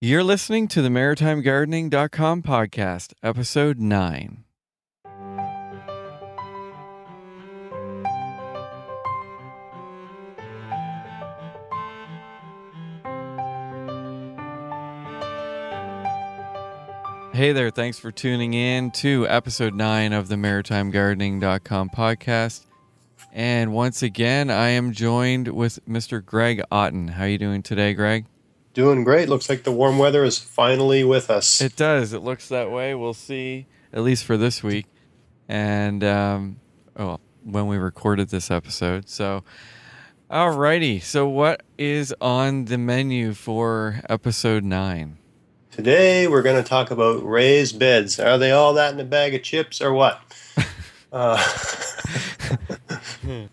You're listening to the MaritimeGardening.com podcast, episode 9. Hey there, thanks for tuning in to episode 9 of the MaritimeGardening.com podcast. And once again, I am joined with Mr. Greg Otten. How are you doing today, Greg? Doing great. Looks like the warm weather is finally with us. It does. It looks that way. We'll see, at least for this week. And, um, oh, when we recorded this episode. So, alrighty. So, what is on the menu for episode 9? Today we're going to talk about raised beds. Are they all that in a bag of chips or what? uh,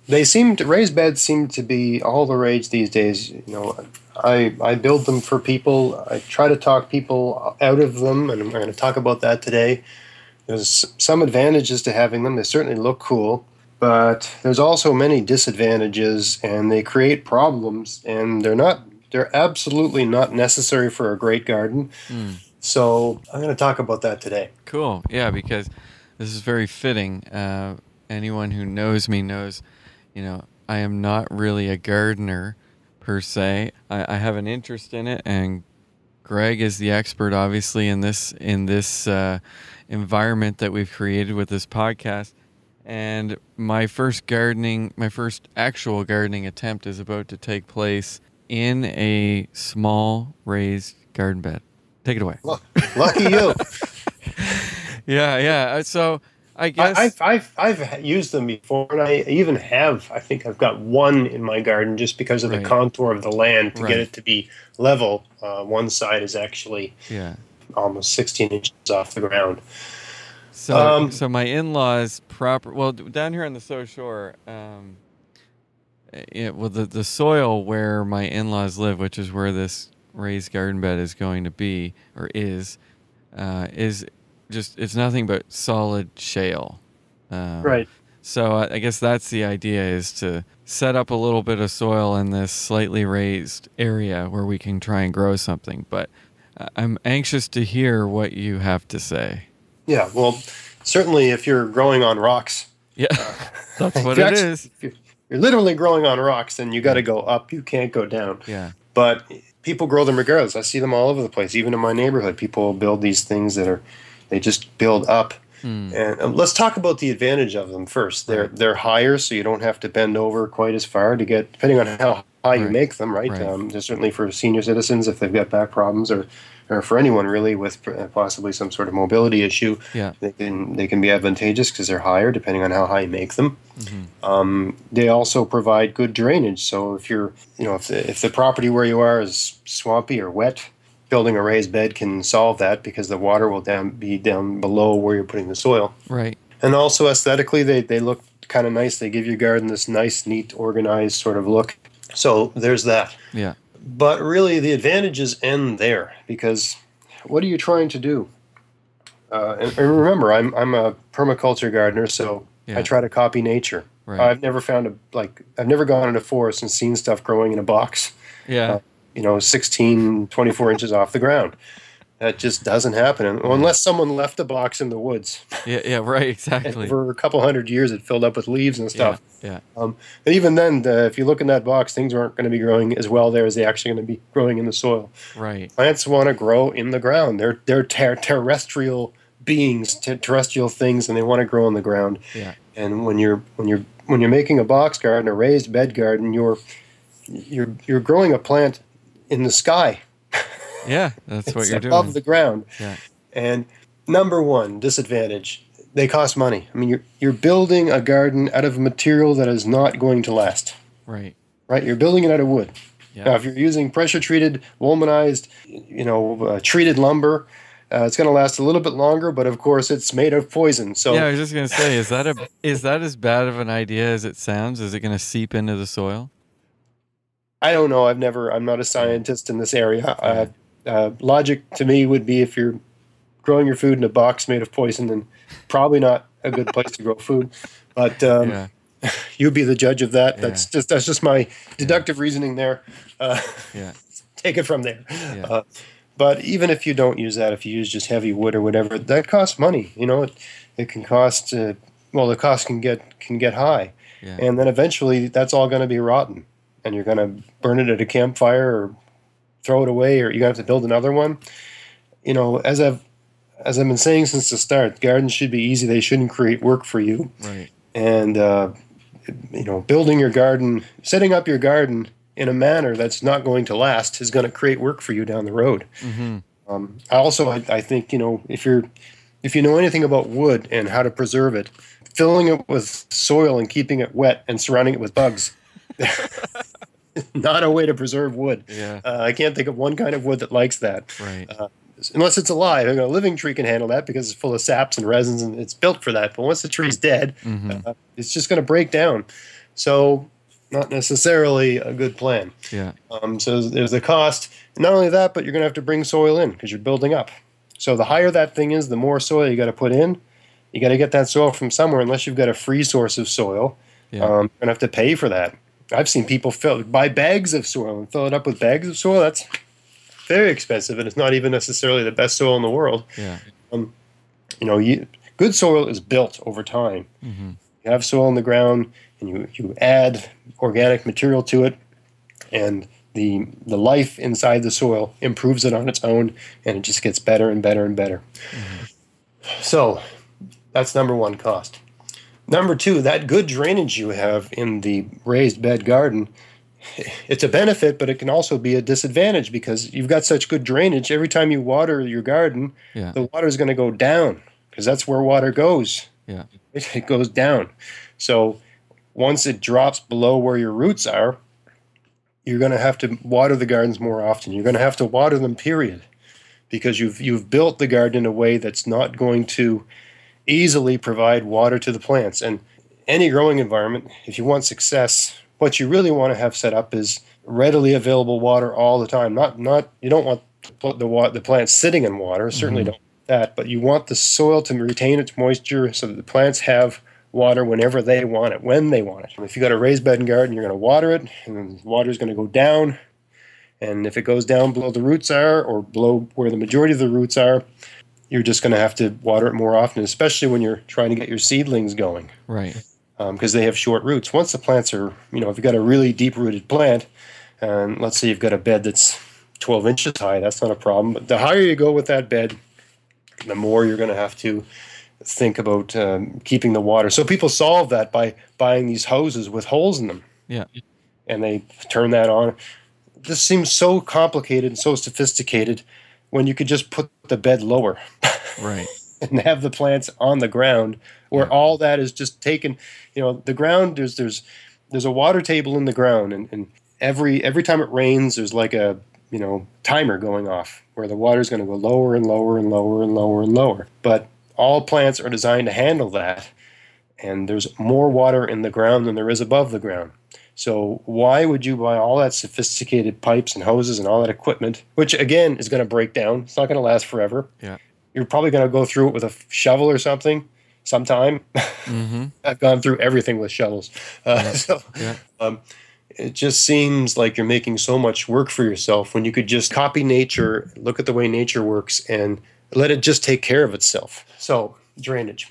they seem to raised beds seem to be all the rage these days. You know, I I build them for people. I try to talk people out of them, and we're going to talk about that today. There's some advantages to having them. They certainly look cool, but there's also many disadvantages, and they create problems. And they're not they're absolutely not necessary for a great garden. Mm. So I'm going to talk about that today. Cool. Yeah, because this is very fitting. Uh, anyone who knows me knows, you know, I am not really a gardener per se. I, I have an interest in it, and Greg is the expert, obviously, in this in this uh, environment that we've created with this podcast. And my first gardening, my first actual gardening attempt is about to take place in a small raised garden bed. Take it away. Lucky you. yeah, yeah. So I guess I, have I've I've used them before, and I even have. I think I've got one in my garden just because of Right. the contour of the land to Right. get it to be level. Uh, one side is actually yeah. almost 16 inches off the ground. So Um, so my in-laws proper well down here on the South Shore um it, well the the soil where my in-laws live, which is where this raised garden bed is going to be or is uh is just it's nothing but solid shale. Um, Right. So I I guess that's the idea is to set up a little bit of soil in this slightly raised area where we can try and grow something. But I- I'm anxious to hear what you have to say. Yeah. Well, certainly if you're growing on rocks, Yeah, that's what if you it actually- is. If you're, you're literally growing on rocks, and you got to go up. You can't go down. Yeah, but people grow them regardless. I see them all over the place, even in my neighborhood. People build these things that are they just build up. Hmm. And um, let's talk about the advantage of them first. They're Right. they're higher, so you don't have to bend over quite as far to get, depending on how high you make them. Right. Right. Um, certainly for senior citizens if they've got back problems, or or for anyone really with uh, possibly some sort of mobility issue. yeah, They can they can be advantageous because they're higher depending on how high you make them. Mhm. Um, they also provide good drainage. So if you're you know if the, if the property where you are is swampy or wet, building a raised bed can solve that because the water will down be down below where you're putting the soil. right. And also aesthetically, they they look kind of nice. They give your garden this nice, neat, organized sort of look. So there's that. Yeah, But really, the advantages end there because what are you trying to do? Uh, and, and remember, I'm I'm a permaculture gardener, so Yeah. I try to copy nature. right. I've never found a like I've never gone in a forest and seen stuff growing in a box, yeah, you know, 16, 24 inches off the ground. That just doesn't happen unless someone left a box in the woods. yeah, yeah. Right. Exactly. for a couple hundred years, it filled up with leaves and stuff. yeah, Um, but even then, the, if you look in that box, things aren't going to be growing as well there as they actually going to be growing in the soil. right. Plants want to grow in the ground. They're they're ter- terrestrial beings, ter- terrestrial things, and they want to grow on the ground. Yeah, And when you're when you're when you're making a box garden, a raised bed garden, you're you're you're growing a plant in the sky. yeah. That's what you're above doing. Above the ground. Yeah. And number one disadvantage: they cost money. I mean, you're you're building a garden out of a material that is not going to last. Right. Right? You're building it out of wood. Yeah. Now, if you're using pressure treated, Wolmanized, you know, uh, treated lumber, uh, it's going to last a little bit longer. But of course, it's made of poison. So yeah, I was just gonna say, is that a is that as bad of an idea as it sounds? Is it gonna seep into the soil? I don't know. I've never. I'm not a scientist in this area. Uh, uh, logic to me would be if you're growing your food in a box made of poison, then probably not a good place to grow food. But um, yeah, you be the judge of that. Yeah. That's just that's just my deductive reasoning there. Uh, yeah, take it from there. Yeah. Uh, but even if you don't use that, if you use just heavy wood or whatever, that costs money. You know, it, it can cost. Uh, well, the cost can get can get high, Yeah. and then eventually that's all going to be rotten, and you're going to burn it at a campfire or throw it away, or you're going to have to build another one. You know, as I've as I've been saying since the start, gardens should be easy. They shouldn't create work for you right. and uh, you know building your garden setting up your garden in a manner that's not going to last is going to create work for you down the road hmm um, I also I, I think you know if you're if you know anything about wood and how to preserve it filling it with soil and keeping it wet and surrounding it with bugs not a way to preserve wood Yeah. uh, i can't think of one kind of wood that likes that Right. unless it's alive. I mean, a living tree can handle that because it's full of saps and resins and it's built for that. But once the tree's dead, hmm uh, it's just going to break down. So, not necessarily a good plan. Yeah. Um, so there's the cost. And not only that, but you're going to have to bring soil in because you're building up. So the higher that thing is, the more soil you got to put in. You got to get that soil from somewhere. Unless you've got a free source of soil, Yeah. um, you're going to have to pay for that. I've seen people fill buy bags of soil and fill it up with bags of soil. That's very expensive, and it's not even necessarily the best soil in the world. Yeah. You know, you, good soil is built over time hmm you have soil in the ground and you, you add organic material to it and the the life inside the soil improves it on its own and it just gets better and better and better so that's number one cost number two that good drainage you have in the raised bed garden it's a benefit but it can also be a disadvantage because you've got such good drainage every time you water your garden Yeah. the water is going to go down because that's where water goes Yeah. it, it goes down. So once it drops below where your roots are, you're going to have to water the gardens more often. You're going to have to water them, period, because you've you've built the garden in a way that's not going to easily provide water to the plants. And any growing environment, if you want success, what you really want to have set up is readily available water all the time. Not not you don't want the wa- the plants sitting in water. Certainly mm-hmm. don't want that, but you want the soil to retain its moisture so that the plants have water whenever they want it, when they want it. If you got a raised bed and garden, you're going to water it, and the water is going to go down. And if it goes down below the roots are, or below where the majority of the roots are, you're just going to have to water it more often, especially when you're trying to get your seedlings going Right. because they have short roots. Once the plants are, you know, if you've got a really deep rooted plant, and let's say you've got a bed that's 12 inches high, that's not a problem. But the higher you go with that bed, the more you're going to have to think about um, keeping the water. So people solve that by buying these hoses with holes in them. Yeah. And they turn that on. This seems so complicated and so sophisticated when you could just put the bed lower Right. and have the plants on the ground where Yeah. all that is just taken you know the ground there's there's there's a water table in the ground and, and every every time it rains there's like a you know timer going off where the water's going to go lower and lower and lower and lower and lower but all plants are designed to handle that and there's more water in the ground than there is above the ground so why would you buy all that sophisticated pipes and hoses and all that equipment which again is going to break down it's not going to last forever Yeah. you're probably going to go through it with a shovel or something sometime. hmm I've gone through everything with shovels. Uh, so Yeah. um, it just seems like you're making so much work for yourself when you could just copy nature, look at the way nature works, and let it just take care of itself. So, drainage.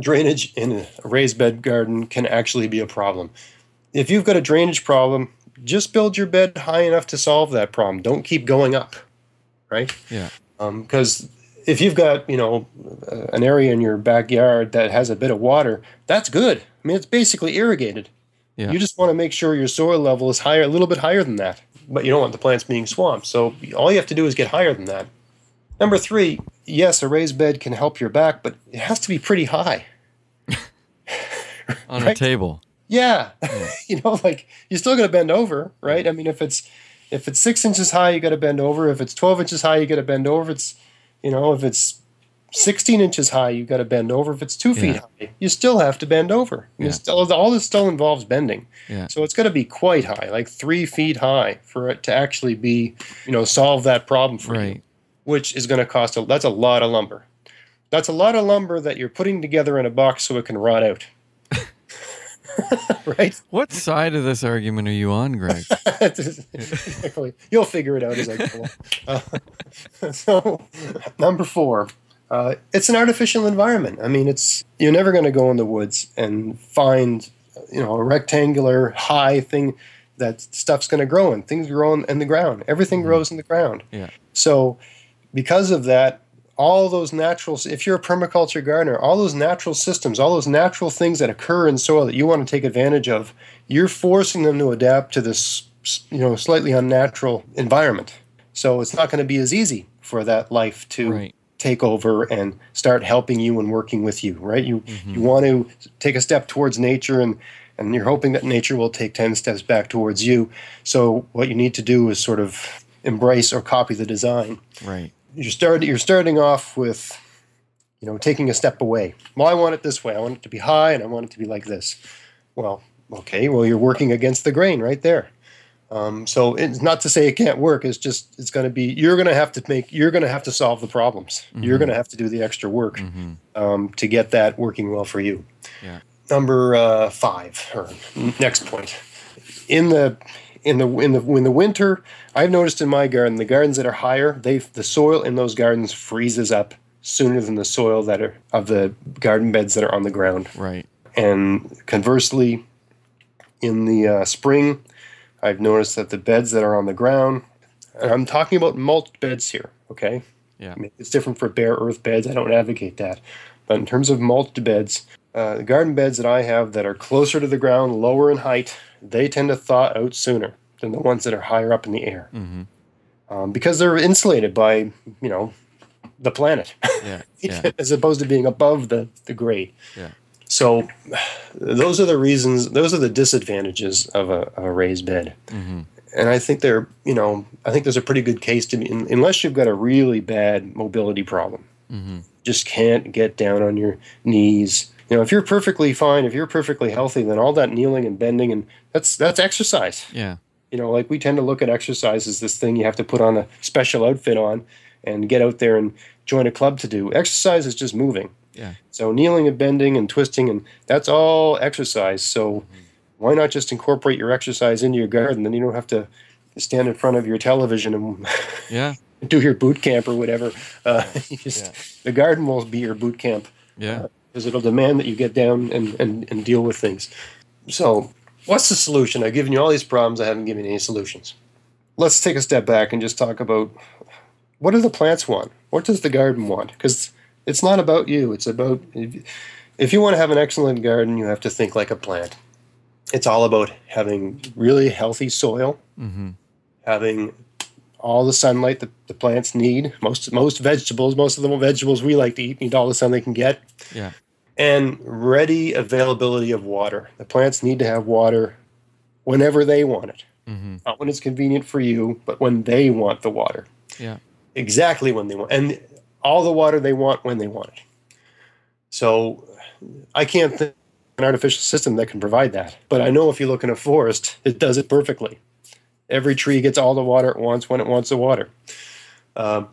Drainage in a raised bed garden can actually be a problem. If you've got a drainage problem, just build your bed high enough to solve that problem. Don't keep going up, right? Yeah. Um, because if you've got you know an area in your backyard that has a bit of water, that's good. I mean, it's basically irrigated. Yeah. You just want to make sure your soil level is higher, a little bit higher than that. But you don't want the plants being swamped. So all you have to do is get higher than that. Number three, yes, a raised bed can help your back, but it has to be pretty high. On a table. Yeah, you know, like you're still going to bend over, right? I mean, if it's if it's six inches high, you got to bend over. If it's twelve inches high, you got to bend over. If it's you know, if it's sixteen inches high, you got to bend over. If it's two feet high, you still have to bend over. Yeah. still, all this still involves bending. Yeah. So it's got to be quite high, like three feet high, for it to actually be, you know, solve that problem for you which is going to cost a that's a lot of lumber. That's a lot of lumber that you're putting together in a box so it can rot out. right? What side of this argument are you on, Greg? exactly. You'll figure it out as I go. Uh, so, number four, uh, it's an artificial environment. I mean, it's you're never going to go in the woods and find you know a rectangular high thing that stuff's going to grow in. Things grow in, in the ground. Everything Mhm. grows in the ground. Yeah. So, because of that, all those natural, if you're a permaculture gardener, all those natural systems, all those natural things that occur in soil that you want to take advantage of, you're forcing them to adapt to this, you know, slightly unnatural environment. So it's not going to be as easy for that life to Right. take over and start helping you and working with you, right? You Mhm. you want to take a step towards nature and and you're hoping that nature will take 10 steps back towards you. So what you need to do is sort of embrace or copy the design Right. You're start you're starting off with you know taking a step away. Well i want it this way. I want it to be high and i want it to be like this. Well okay well you're working against the grain right there. Um, so it's not to say it can't work. It's just it's going to be you're going to have to make you're going to have to solve the problems. You're Mhm. going to have to do the extra work hmm um, to get that working well for you. Yeah. number uh, five or next point. In the in the in the in the winter i've noticed in my garden the gardens that are higher they the soil in those gardens freezes up sooner than the soil that are of the garden beds that are on the ground Right. and conversely in the uh, spring i've noticed that the beds that are on the ground and i'm talking about mulch beds here okay Yeah. I mean, it's different for bare earth beds i don't advocate that but in terms of mulch beds uh, the garden beds that i have that are closer to the ground lower in height they tend to thaw out sooner than the ones that are higher up in the air hmm um, because they're insulated by you know the planet Yeah. Yeah. as opposed to being above the, the grade. Yeah. So those are the reasons, those are the disadvantages of a, of a raised bed. hmm And I think they're, you know, I think there's a pretty good case to be, un- unless you've got a really bad mobility problem, hmm just can't get down on your knees. You know, if you're perfectly fine, if you're perfectly healthy, then all that kneeling and bending and that's that's exercise. Yeah. You know, like we tend to look at exercise as this thing you have to put on a special outfit on and get out there and join a club to do. Exercise is just moving. Yeah. So kneeling and bending and twisting and that's all exercise. So why not just incorporate your exercise into your garden? Then you don't have to stand in front of your television and Yeah. do your boot camp or whatever. Uh, just, Yeah. The garden will be your boot camp Yeah. Because it'll demand that you get down and, and, and deal with things. So, what's the solution? I've given you all these problems, I haven't given you any solutions. Let's take a step back and just talk about what do the plants want? What does the garden want? Because it's not about you, it's about if, if you want to have an excellent garden, you have to think like a plant. It's all about having really healthy soil, hmm having all the sunlight that the plants need. Most most vegetables, most of the vegetables we like to eat need all the sun they can get Yeah. And ready availability of water. The plants need to have water whenever they want it. hmm Not when it's convenient for you, but when they want the water. Yeah. Exactly when they want. And all the water they want when they want it. So I can't think of an artificial system that can provide that. But I know if you look in a forest, it does it perfectly. Every tree gets all the water it wants when it wants the water. Um,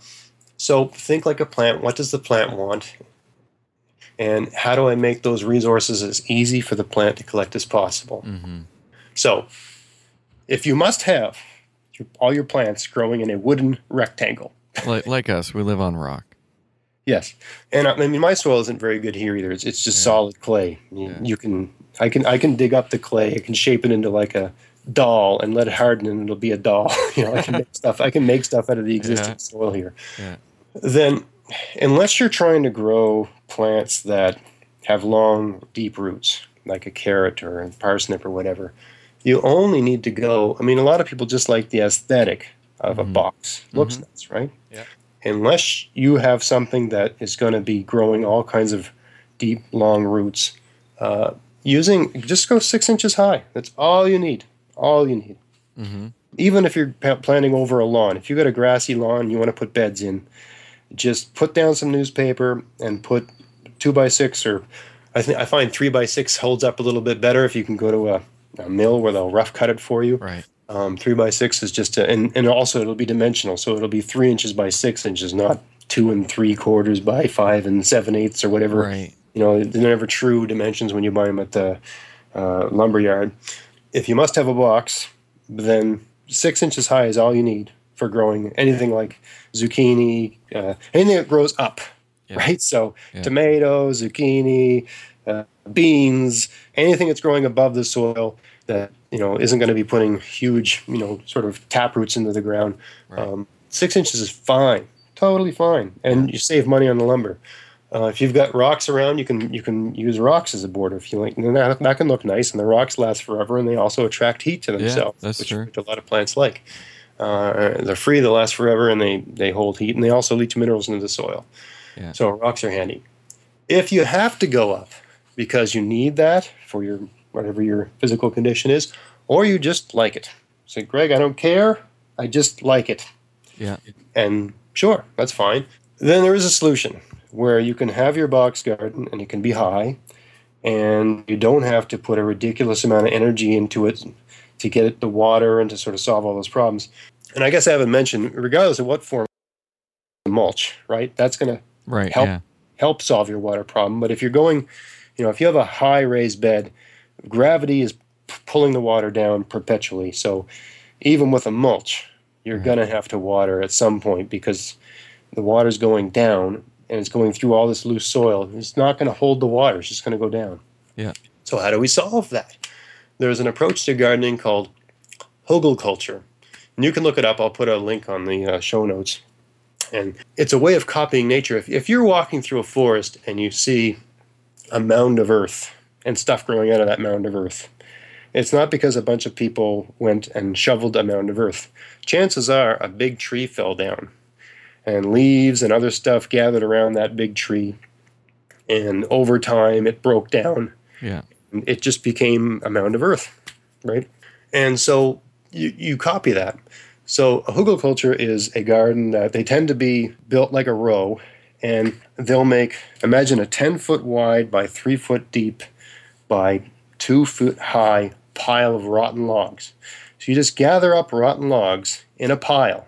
so think like a plant. What does the plant want? And how do I make those resources as easy for the plant to collect as possible? hmm So, if you must have your, all your plants growing in a wooden rectangle, Like like us, we live on rock. yes, and I mean my soil isn't very good here either. It's, it's just Yeah. solid clay. You, Yeah. you can I can I can dig up the clay. I can shape it into like a doll and let it harden, and it'll be a doll. you know, I can make stuff. I can make stuff out of the existing Yeah. soil here. Yeah. Then, unless you're trying to grow plants that have long, deep roots, like a carrot or a parsnip or whatever, you only need to go. I mean, a lot of people just like the aesthetic of a Mhm. box. Looks Mhm. nice, right? Yeah. Unless you have something that is going to be growing all kinds of deep, long roots, uh, using just go six inches high. That's all you need. All you need hmm even if you're pa- planting over a lawn, if you've got a grassy lawn, you want to put beds in, just put down some newspaper and put two by six or I think I find three by six holds up a little bit better if you can go to a, a mill where they'll rough cut it for you. Right. Um, three by six is just a, and and also it'll be dimensional, so it'll be three inches by six inches, not two and three quarters by five and seven eighths or whatever Right. you know they're never true dimensions when you buy them at the uh, lumber yard. If you must have a box, then six inches high is all you need for growing anything like zucchini, uh, anything that grows up, Yeah. right? So Yeah. tomatoes, zucchini, uh, beans, anything that's growing above the soil that you know isn't going to be putting huge, you know, sort of tap roots into the ground. Right. Um, six inches is fine, totally fine, and you save money on the lumber. Uh, if you've got rocks around, you can you can use rocks as a border if you like. And that, that can look nice, and the rocks last forever, and they also attract heat to themselves, that's which, which a lot of plants like. Uh, they're free, they last forever, and they they hold heat, and they also leach minerals into the soil. Yeah. So rocks are handy. If you have to go up because you need that for your whatever your physical condition is, or you just like it, say, Greg, I don't care, I just like it Yeah. and sure, that's fine. Then there is a solution where you can have your box garden and it can be high, and you don't have to put a ridiculous amount of energy into it to get it the water and to sort of solve all those problems. And I guess I haven't mentioned, regardless of what form mulch, right? That's going to Right. Help. Yeah. help solve your water problem. But if you're going, you know, if you have a high raised bed, gravity is p- pulling the water down perpetually. So even with a mulch, you're Right. going to have to water at some point because the water's going down and it's going through all this loose soil. It's not going to hold the water, it's just going to go down. Yeah. So, how do we solve that? There's an approach to gardening called Hugelkultur. And you can look it up. I'll put a link on the uh, show notes. And it's a way of copying nature. If, if you're walking through a forest and you see a mound of earth and stuff growing out of that mound of earth, it's not because a bunch of people went and shoveled a mound of earth. Chances are a big tree fell down and leaves and other stuff gathered around that big tree. And over time, it broke down Yeah. it just became a mound of earth, right? And so you, you copy that. So a hugelkultur is a garden that they tend to be built like a row, and they'll make imagine a ten foot wide by three foot deep by two foot high pile of rotten logs. So you just gather up rotten logs in a pile,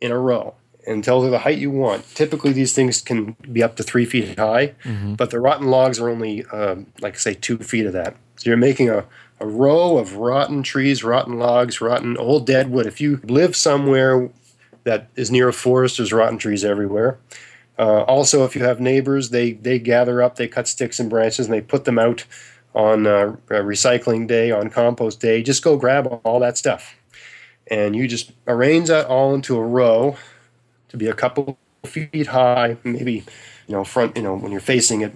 in a row, until they're the height you want. Typically, these things can be up to three feet high, hmm but the rotten logs are only, um, like say, two feet of that. So you're making a, a row of rotten trees, rotten logs, rotten old dead wood. If you live somewhere that is near a forest, there's rotten trees everywhere. Uh, also, if you have neighbors, they they gather up, they cut sticks and branches, and they put them out on uh, recycling day, on compost day. Just go grab all that stuff, and you just arrange that all into a row to be a couple feet high, maybe you know front, you know when you're facing it,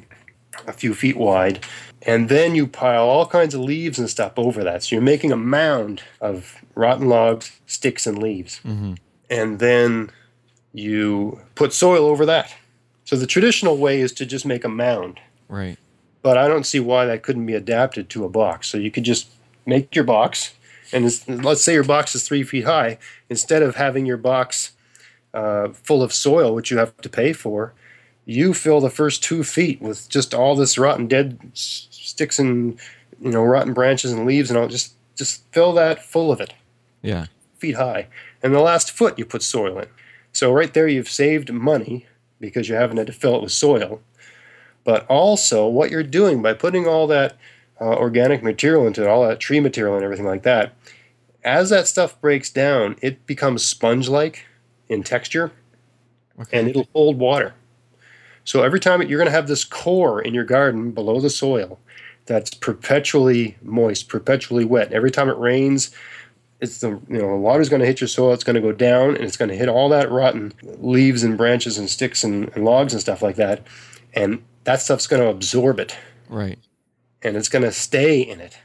a few feet wide, and then you pile all kinds of leaves and stuff over that. So you're making a mound of rotten logs, sticks, and leaves hmm and then you put soil over that. So the traditional way is to just make a mound, Right. but I don't see why that couldn't be adapted to a box. So you could just make your box, and it's, let's say your box is three feet high. Instead of having your box uh, full of soil, which you have to pay for, you fill the first two feet with just all this rotten dead sticks and you know rotten branches and leaves and all. Just just fill that full of it Yeah. feet high. And the last foot you put soil in. So right there you've saved money because you haven't had to fill it with soil. But also what you're doing by putting all that uh, organic material into it, all that tree material and everything like that, as that stuff breaks down, it becomes sponge-like in texture Okay. and it'll hold water. So every time you're going to have this core in your garden below the soil that's perpetually moist, perpetually wet. Every time it rains, it's the you know the water's going to hit your soil. It's going to go down and it's going to hit all that rotten leaves and branches and sticks and, and logs and stuff like that, and that stuff's going to absorb it right. and it's going to stay in it.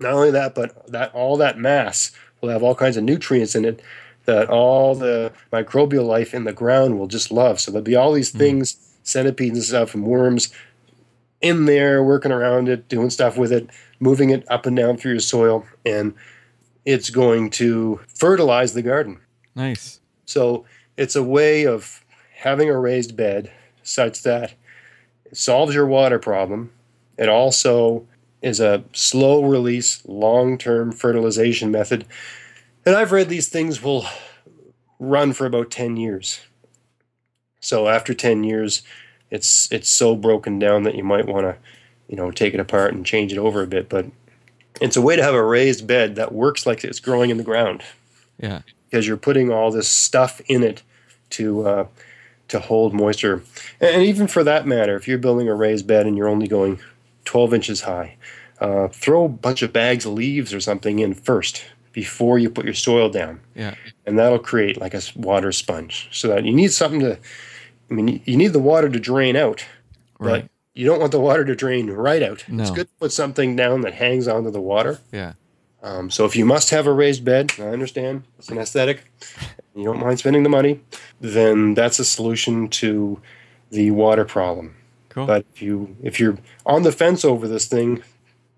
Not only that, but that all that mass will have all kinds of nutrients in it that all the microbial life in the ground will just love. So there'll be all these Mm. things, centipedes and stuff, and worms in there working around it, doing stuff with it, moving it up and down through your soil, and it's going to fertilize the garden. Nice. So it's a way of having a raised bed such that it solves your water problem. It also is a slow release, long term fertilization method. And I've read these things will run for about 10 years. So after 10 years, it's it's so broken down that you might want to you know, take it apart and change it over a bit. But it's a way to have a raised bed that works like it's growing in the ground Yeah. because you're putting all this stuff in it to uh, to hold moisture. And even for that matter, if you're building a raised bed and you're only going 12 inches high, uh, throw a bunch of bags of leaves or something in first before you put your soil down, Yeah. and that'll create like a water sponge. So that you need something to, I mean, you need the water to drain out, Right. but you don't want the water to drain right out. It's good to put something down that hangs onto the water. Yeah. Um, so if you must have a raised bed, I understand it's an aesthetic. You don't mind spending the money, then that's a solution to the water problem. Cool. But if you if you're on the fence over this thing,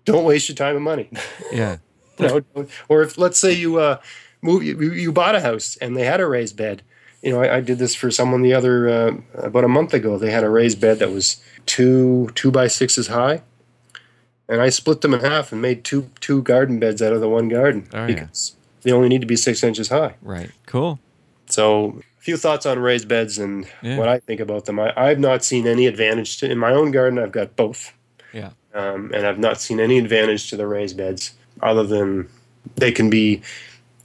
don't waste your time and money. yeah. you know, or if let's say you uh, move you, you bought a house and they had a raised bed. You know, I, I did this for someone the other uh, about a month ago. They had a raised bed that was two two by sixes high, and I split them in half and made two two garden beds out of the one garden Oh, yeah. because they only need to be six inches high. Right. Cool. So, a few thoughts on raised beds and Yeah. what I think about them. I, I've not seen any advantage to in my own garden. I've got both, Yeah. um, and I've not seen any advantage to the raised beds other than they can be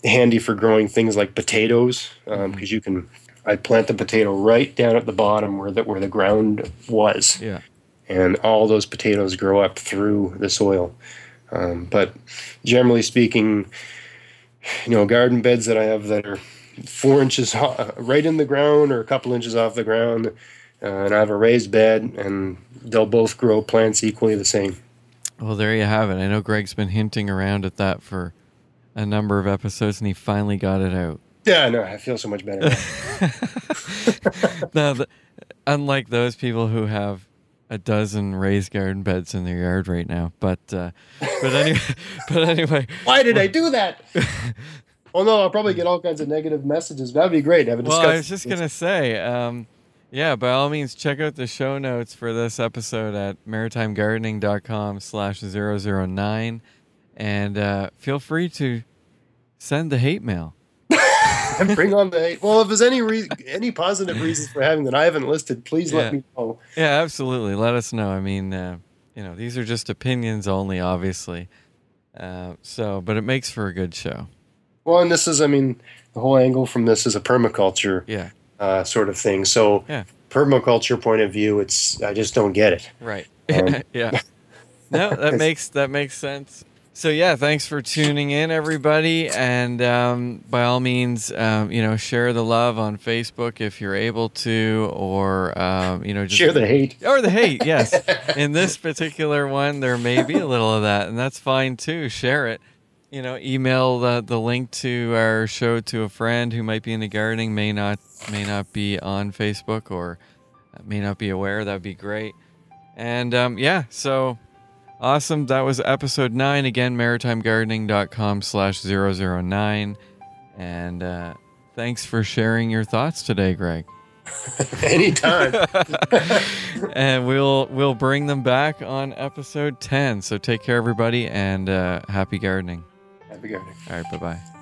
handy for growing things like potatoes because Mm-hmm. you can. I plant the potato right down at the bottom where the where the ground was, Yeah. and all those potatoes grow up through the soil. Um, but generally speaking, you know, garden beds that I have that are four inches ho- right in the ground or a couple inches off the ground, uh, and I have a raised bed, and they'll both grow plants equally the same. Well, there you have it. I know Greg's been hinting around at that for a number of episodes, and he finally got it out. Yeah, no, I feel so much better. now. the, unlike those people who have a dozen raised garden beds in their yard right now, but uh, but anyway, but anyway, Why did I do that? well, no, I'll probably get all kinds of negative messages. That'd be great. Have a well. I was just gonna say, um, yeah, by all means, check out the show notes for this episode at maritimegardening.com/slash009, and uh, feel free to send the hate mail. and bring on the hate. Well, if there's any re- any positive reasons for having that I haven't listed, please Yeah. let me know. Yeah, absolutely. Let us know. I mean, uh, you know, these are just opinions only, obviously. Uh, so, but it makes for a good show. Well, and this is, I mean, the whole angle from this is a permaculture Yeah. uh, sort of thing. So, Yeah. permaculture point of view, it's I just don't get it. Right. Um, yeah. No, that makes that makes sense. So yeah, thanks for tuning in, everybody, and um, by all means, um, you know, share the love on Facebook if you're able to, or um, you know, just Share the hate. or the hate. Yes, in this particular one, there may be a little of that, and that's fine too. Share it. You know, email the, the link to our show to a friend who might be into gardening, may not may not be on Facebook or may not be aware. That'd be great. And um, yeah, so awesome. That was episode nine. Again, maritimegardening.com slash 009. And uh, thanks for sharing your thoughts today, Greg. Anytime. and we'll we'll bring them back on episode 10. So take care, everybody, and uh, happy gardening. Happy gardening. All right, bye bye.